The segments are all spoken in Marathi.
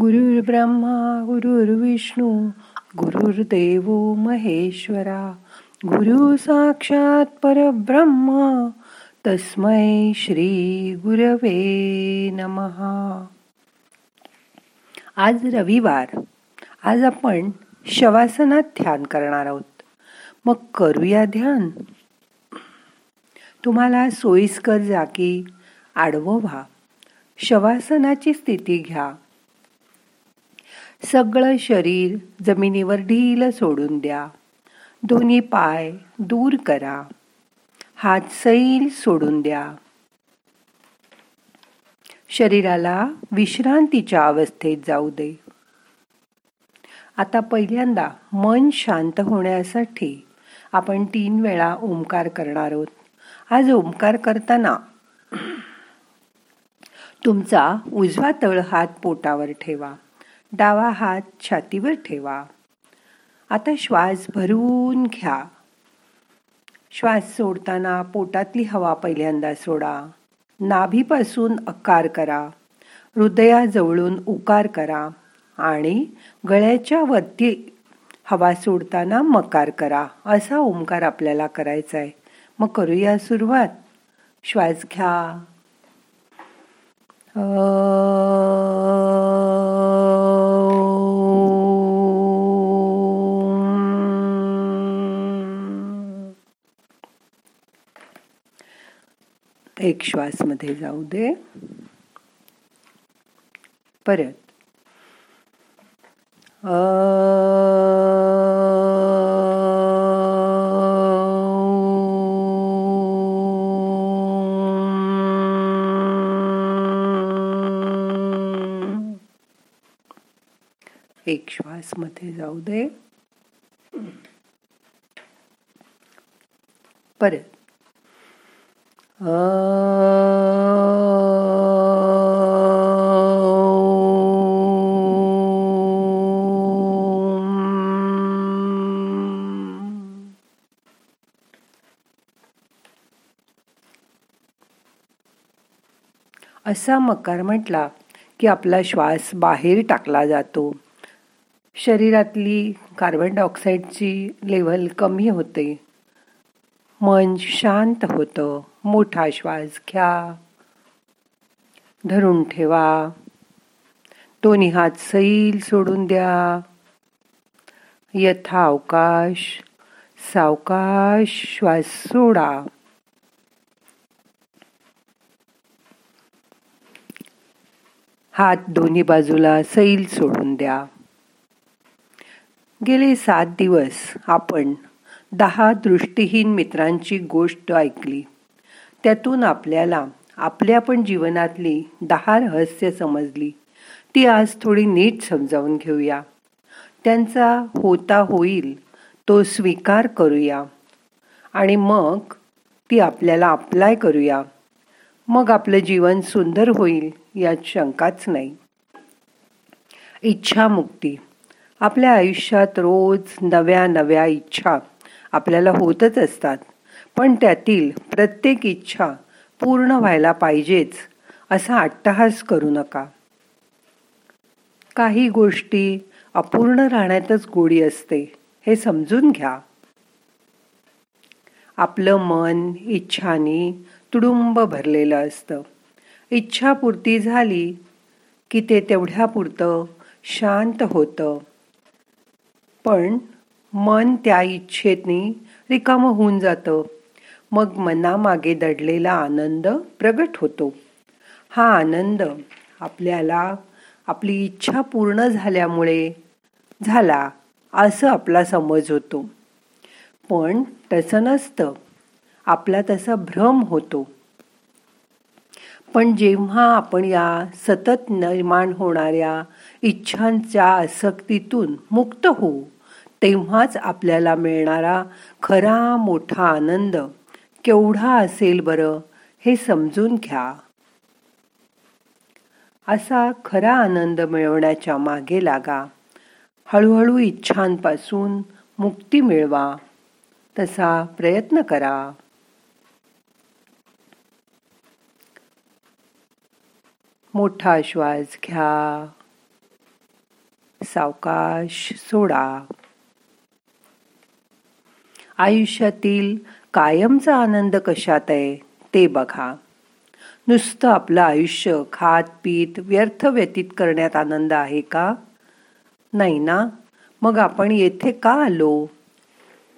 गुरुर्ब्रह्मा गुरुर्विष्णू गुरुर्देव महेश्वरा गुरु साक्षात परब्रह्मा तस्मै श्री गुरवे नमहा आज रविवार. आज आपण शवासनात ध्यान करणार आहोत. मग करूया ध्यान. तुम्हाला सोयीस्कर जागी आडवं व्हा. शवासनाची स्थिती घ्या. सगळं शरीर जमिनीवर ढील सोडून द्या. दोन्ही पाय दूर करा. हात सैल सोडून द्या. शरीराला विश्रांतीच्या अवस्थेत जाऊ दे. आता पहिल्यांदा मन शांत होण्यासाठी आपण तीन वेळा ओंकार करणार आहोत. आज ओंकार करताना तुमचा उजवा तळ हात पोटावर ठेवा. डावा हात छातीवर ठेवा. आता श्वास भरून घ्या. श्वास सोडताना पोटातली हवा पहिल्यांदा सोडा. नाभीपासून अकार करा. हृदयाजवळून उकार करा आणि गळ्याच्या वरती हवा सोडताना मकार करा. असा ओंकार आपल्याला करायचा आहे. मग करूया सुरुवात. श्वास घ्या. एक श्वासमध्ये जाऊ दे. परत. एक श्वासमध्ये जाऊ दे. परत. असा मकार म्हटला की आपला श्वास बाहेर टाकला जातो. शरीरातली कार्बन डायऑक्साईडची लेवल कमी होते. मन शांत होतं. मोठा श्वास घ्या. धरून ठेवा. दोन्ही हात सैल सोडून द्या. यथा अवकाश सावकाश श्वास सोडा. हात दोन्ही बाजूला सैल सोडून द्या. गेले सात दिवस आपण दहा दृष्टीहीन मित्रांची गोष्ट ऐकली. त्यातून आपल्याला आपल्या पण जीवनातली दहा रहस्य समजली. ती आज थोडी नीट समजावून घेऊया. त्यांचा होता होईल तो स्वीकार करूया. आणि मग ती आपल्याला अप्लाय करूया. मग आपलं जीवन सुंदर होईल यात शंकाच नाही. इच्छामुक्ती. आपल्या आयुष्यात रोज नव्या नव्या इच्छा. आपल्याला होतच असतात. पण त्यातील प्रत्येक इच्छा पूर्ण व्हायला पाहिजेच असा अट्टहास करू नका. काही गोष्टी अपूर्ण राहण्यातच गोडी असते हे समजून घ्या. आपलं मन इच्छानी तुडुंब भरलेलं असतं. इच्छापूर्ती झाली की ते तेवढ्यापुरतं शांत होतं. पण मन त्या इच्छेतनी रिकाम होऊन जातं. मग मनामागे दडलेला आनंद प्रगट होतो. हा आनंद आपल्याला आपली इच्छा पूर्ण झाल्यामुळे झाला असं आपला समज होतो. पण तसं नसतं. आपला तसा भ्रम होतो. पण जेव्हा आपण या सतत निर्माण होणाऱ्या इच्छांच्या आसक्तीतून मुक्त होऊ तेव्हाच आपल्याला मिळणारा खरा मोठा आनंद केवढा असेल बरं हे समजून घ्या. असा खरा आनंद मिळवण्याच्या मागे लागा. हळूहळू इच्छांपासून मुक्ती मिळवा. तसा प्रयत्न करा. मोठा श्वास घ्या. सावकाश सोडा. आयुष्यातील कायमचा आनंद कशात आहे ते बघा. नुसतं आपलं आयुष्य खात पीत व्यर्थ व्यतीत करण्यात आनंद आहे का? नाही ना? मग आपण येथे का आलो?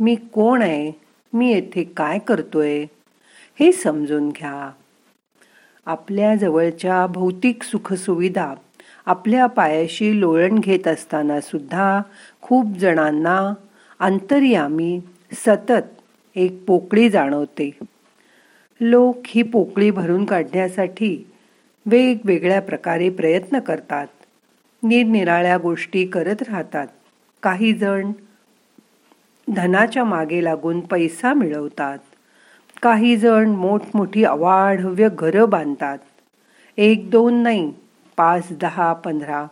मी कोण आहे? मी येथे काय करतोय? हे समजून घ्या. आपल्या जवळच्या भौतिक सुखसुविधा आपल्या पायाशी लोळण घेत असताना सुद्धा खूप जणांना अंतर्यामी सतत एक पोकळी जाणवते. लोक ही पोकळी भरून काढण्यासाठी वेगवेगळ्या प्रकारे प्रयत्न करतात. निरनिराळ्या गोष्टी करत राहतात. काही जण धनाच्या मागे लागून पैसा मिळवतात. काही जण मोठमोठी अवाढव्य घरं बांधतात. एक दोन नाही पाच दहा पंधरा.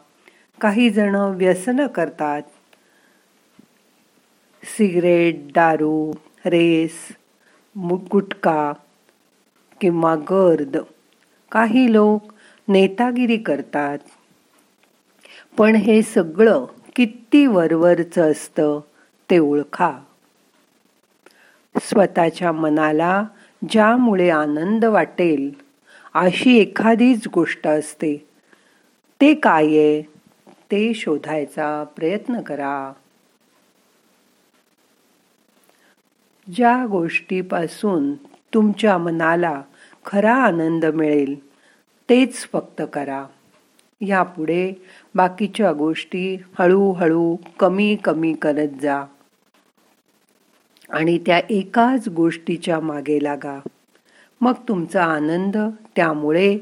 काही जण व्यसन करतात. सिगरेट दारू रेस गुटका किंवा गर्द. काही लोक नेतागिरी करतात. पण हे सगळं किती वरवरचं असतं ते ओळखा. स्वतःच्या मनाला ज्यामुळे आनंद वाटेल अशी एखादीच गोष्ट असते. ते काय आहे? ते शोधायचा प्रयत्न करा. ज्या गोष्टीपासून तुमच्या मनाला खरा आनंद मिळेल तेच फक्त करा. यापुढे बाकीच्या गोष्टी हळूहळू कमी कमी करत जा. आणि त्या एकाच गोष्टीच्या मागे लागा. मग तुमचा आनंद त्यामुळे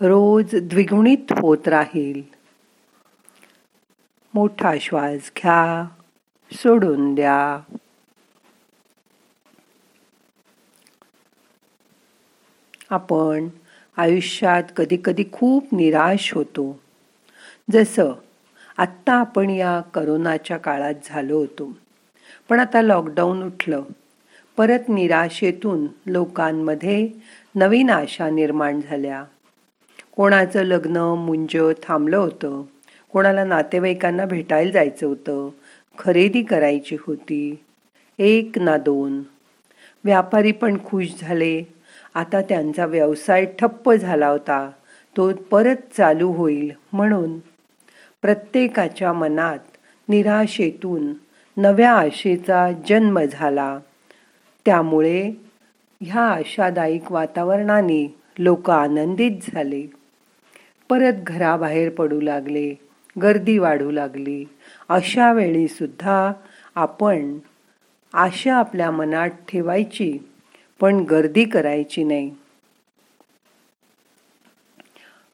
रोज द्विगुणित होत राहील. मोठा श्वास घ्या सोडून द्या. आपण आयुष्यात कधीकधी खूप निराश होतो. जसं आत्ता आपण या करोनाच्या काळात झालो होतो. पण आता लॉकडाऊन उठलं. परत निराशेतून लोकांमध्ये नवीन आशा निर्माण झाल्या. कोणाचं लग्न मुंज थांबलं होतं. कोणाला नातेवाईकांना भेटायला जायचं होतं. खरेदी करायची होती. एक ना दोन. व्यापारी पण खुश झाले. आता त्यांचा व्यवसाय ठप्प झाला होता. तो परत चालू होईल म्हणून प्रत्येकाच्या मनात निराशेतून नव्या आशेचा जन्म झाला. त्यामुळे ह्या आशादायक वातावरणाने लोक आनंदित झाले. परत घराबाहेर पडू लागले गर्दी वाढू लागली. अशा वेळी सुद्धा आपण आशा आपल्या मनात ठेवायची पण गर्दी करायची नाही.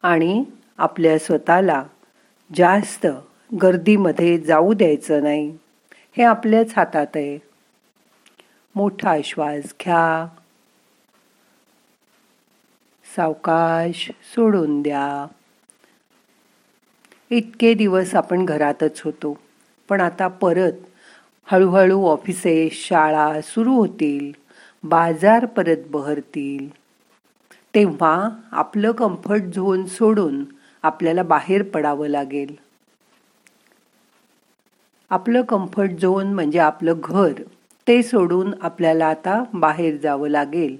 आणि आपल्या स्वतःला जास्त गर्दीमध्ये जाऊ द्यायचं नाही. हे आपल्याच हातात आहे. मोठा श्वास घ्या. सावकाश सोडून द्या. इतके दिवस आपण घरातच होतो पण आता परत हळूहळू ऑफिसेस शाळा सुरू होतील. बाजार परत बहरतील. तेव्हा आपलं कम्फर्ट झोन सोडून आपल्याला बाहेर पडावं लागेल. आपलं कम्फर्ट झोन म्हणजे आपलं घर ते सोडून आपल्याला आता बाहेर जावं लागेल.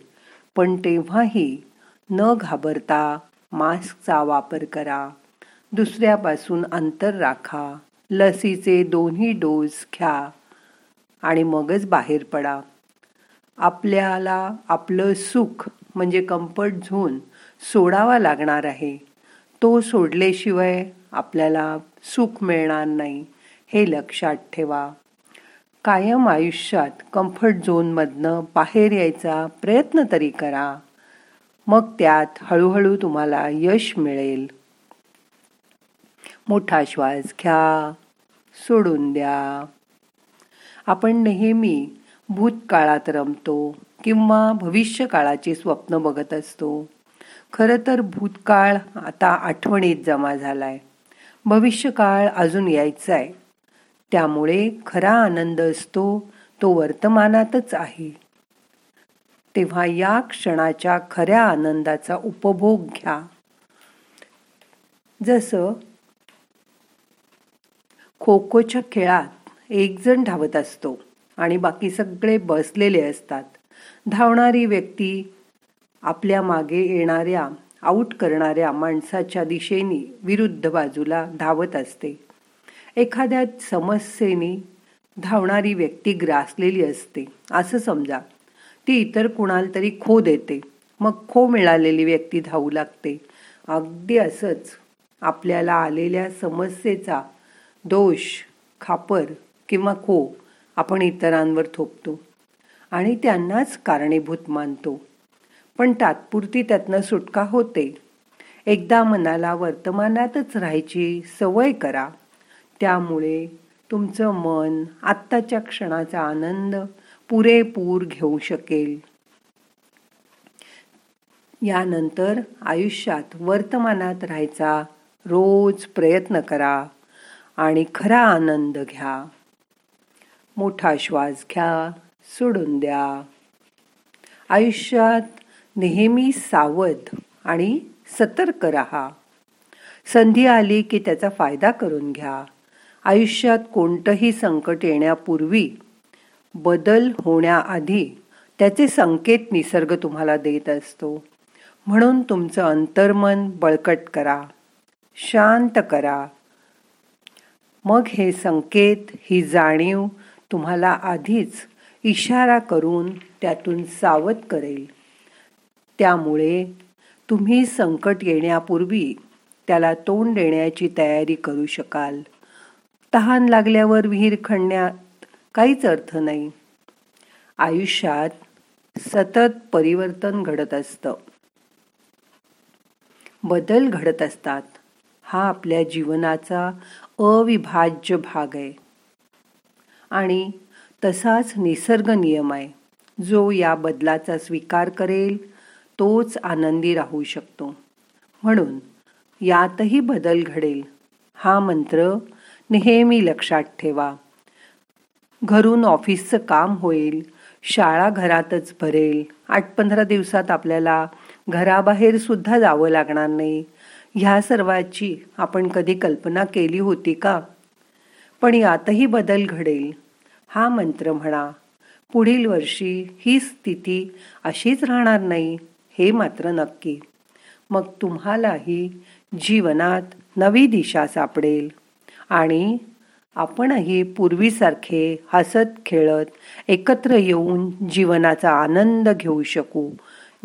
पण तेव्हाही न घाबरता मास्कचा वापर करा. दुसऱ्यापासून अंतर राखा. लसीचे दोन्ही डोस घ्या आणि मगच बाहेर पडा. आपल्याला आपलं सुख म्हणजे कम्फर्ट झोन सोडावा लागणार आहे. तो सोडल्याशिवाय आपल्याला सुख मिळणार नाही हे लक्षात ठेवा. कायम आयुष्यात कम्फर्ट झोनमधनं बाहेर यायचा प्रयत्न तरी करा. मग त्यात हळूहळू तुम्हाला यश मिळेल. मोठा श्वास घ्या सोडून द्या. आपण नेहमी भूतकाळात रमतो किंवा भविष्य काळाचे स्वप्न बघत असतो. खरं तर भूतकाळ आता आठवणीत जमा झालाय. भविष्यकाळ अजून यायचा आहे त्यामुळे खरा आनंद असतो तो वर्तमानातच आहे. तेव्हा या क्षणाच्या खऱ्या आनंदाचा उपभोग घ्या. जसं खो खोच्या खेळात एकजण धावत असतो. आणि बाकी सगळे बसलेले असतात. धावणारी व्यक्ती आपल्या मागे येणाऱ्या आऊट करणाऱ्या माणसाच्या दिशेने विरुद्ध बाजूला धावत असते. एखाद्या समस्येने धावणारी व्यक्ती ग्रासलेली असते. असं समजा ती इतर कुणाला तरी खो देते. मग खो मिळालेली व्यक्ती धावू लागते. अगदी असंच आपल्याला आलेल्या समस्येचा दोष खापर किंवा खो आपण इतरांवर थोपतो आणि त्यांनाच कारणीभूत मानतो. पण तात्पुरती त्यातनं सुटका होते. एकदा मनाला वर्तमानातच राहायची सवय करा. त्यामुळे तुमचं मन आत्ताच्या क्षणाचा आनंद पुरेपूर घेऊ शकेल. यानंतर आयुष्यात वर्तमानात राहायचा रोज प्रयत्न करा आणि खरा आनंद घ्या. मोठा श्वास घ्या सोडून द्या. आयुष्यात नेहमी सावध आणि सतर्क राहा. संधी आली की त्याचा फायदा करून घ्या. आयुष्यात कोणतंही संकट येण्यापूर्वी बदल होण्याआधी त्याचे संकेत निसर्ग तुम्हाला देत असतो. म्हणून तुमचं अंतर्मन बळकट करा. शांत करा. मग हे संकेत ही जाणीव तुम्हाला आधीच इशारा करून त्यातून सावध करेल. त्यामुळे तुम्ही संकट येण्यापूर्वी त्याला तोंड देण्याची तयारी करू शकाल. तहान लागल्यावर विहीर खणण्यात काहीच अर्थ नाही. आयुष्यात सतत परिवर्तन घडत असतं. बदल घडत असतात. हा आपल्या जीवनाचा अविभाज्य भाग आहे. आणि तसाच निसर्ग नियम आहे. जो या बदलाचा स्वीकार करेल तोच आनंदी राहू शकतो. म्हणून यातही बदल घडेल. हा मंत्र नेहमी लक्षात ठेवा. घरून ऑफिसचं काम होईल शाळा घरातच भरेल आठ पंधरा दिवसात आपल्याला घराबाहेर सुद्धा जावं लागणार नाही. ह्या सर्वाची आपण कधी कल्पना केली होती का? पण यातही बदल घडेल. हा मंत्र म्हणा पुढील वर्षी ही स्थिती अशीच राहणार नाही हे मात्र नक्की. मग तुम्हालाही जीवनात नवी दिशा सापडेल आणि आपणही पूर्वीसारखे हसत खेळत एकत्र येऊन जीवनाचा आनंद घेऊ शकू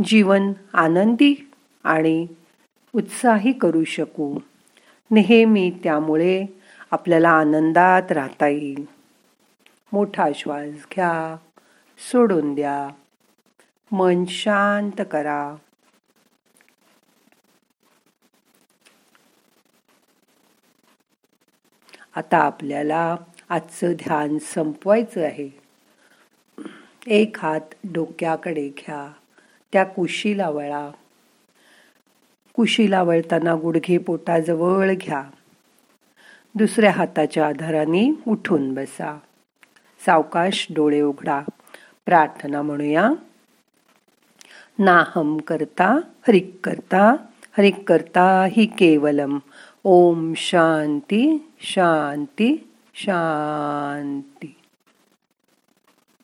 जीवन आनंदी आणि उत्साही करू शकू. नेहमी त्यामुळे आपल्याला आनंदात राहता येईल. मोठा श्वास घ्या सोडून द्या. मन शांत करा. आता आपल्याला आजचं ध्यान संपवायचं आहे. एक हात डोक्याकडे घ्या त्या कुशीला वळा. कुशीला वळताना गुडघे पोटाजवळ घ्या. दुसऱ्या हाताच्या आधाराने उठून बसा. सावकाश डोळे उघडा. प्रार्थना म्हणूया. नाहम करता हरिक करता हरिक करता हि केवलम. ओम शांती शांती शांती.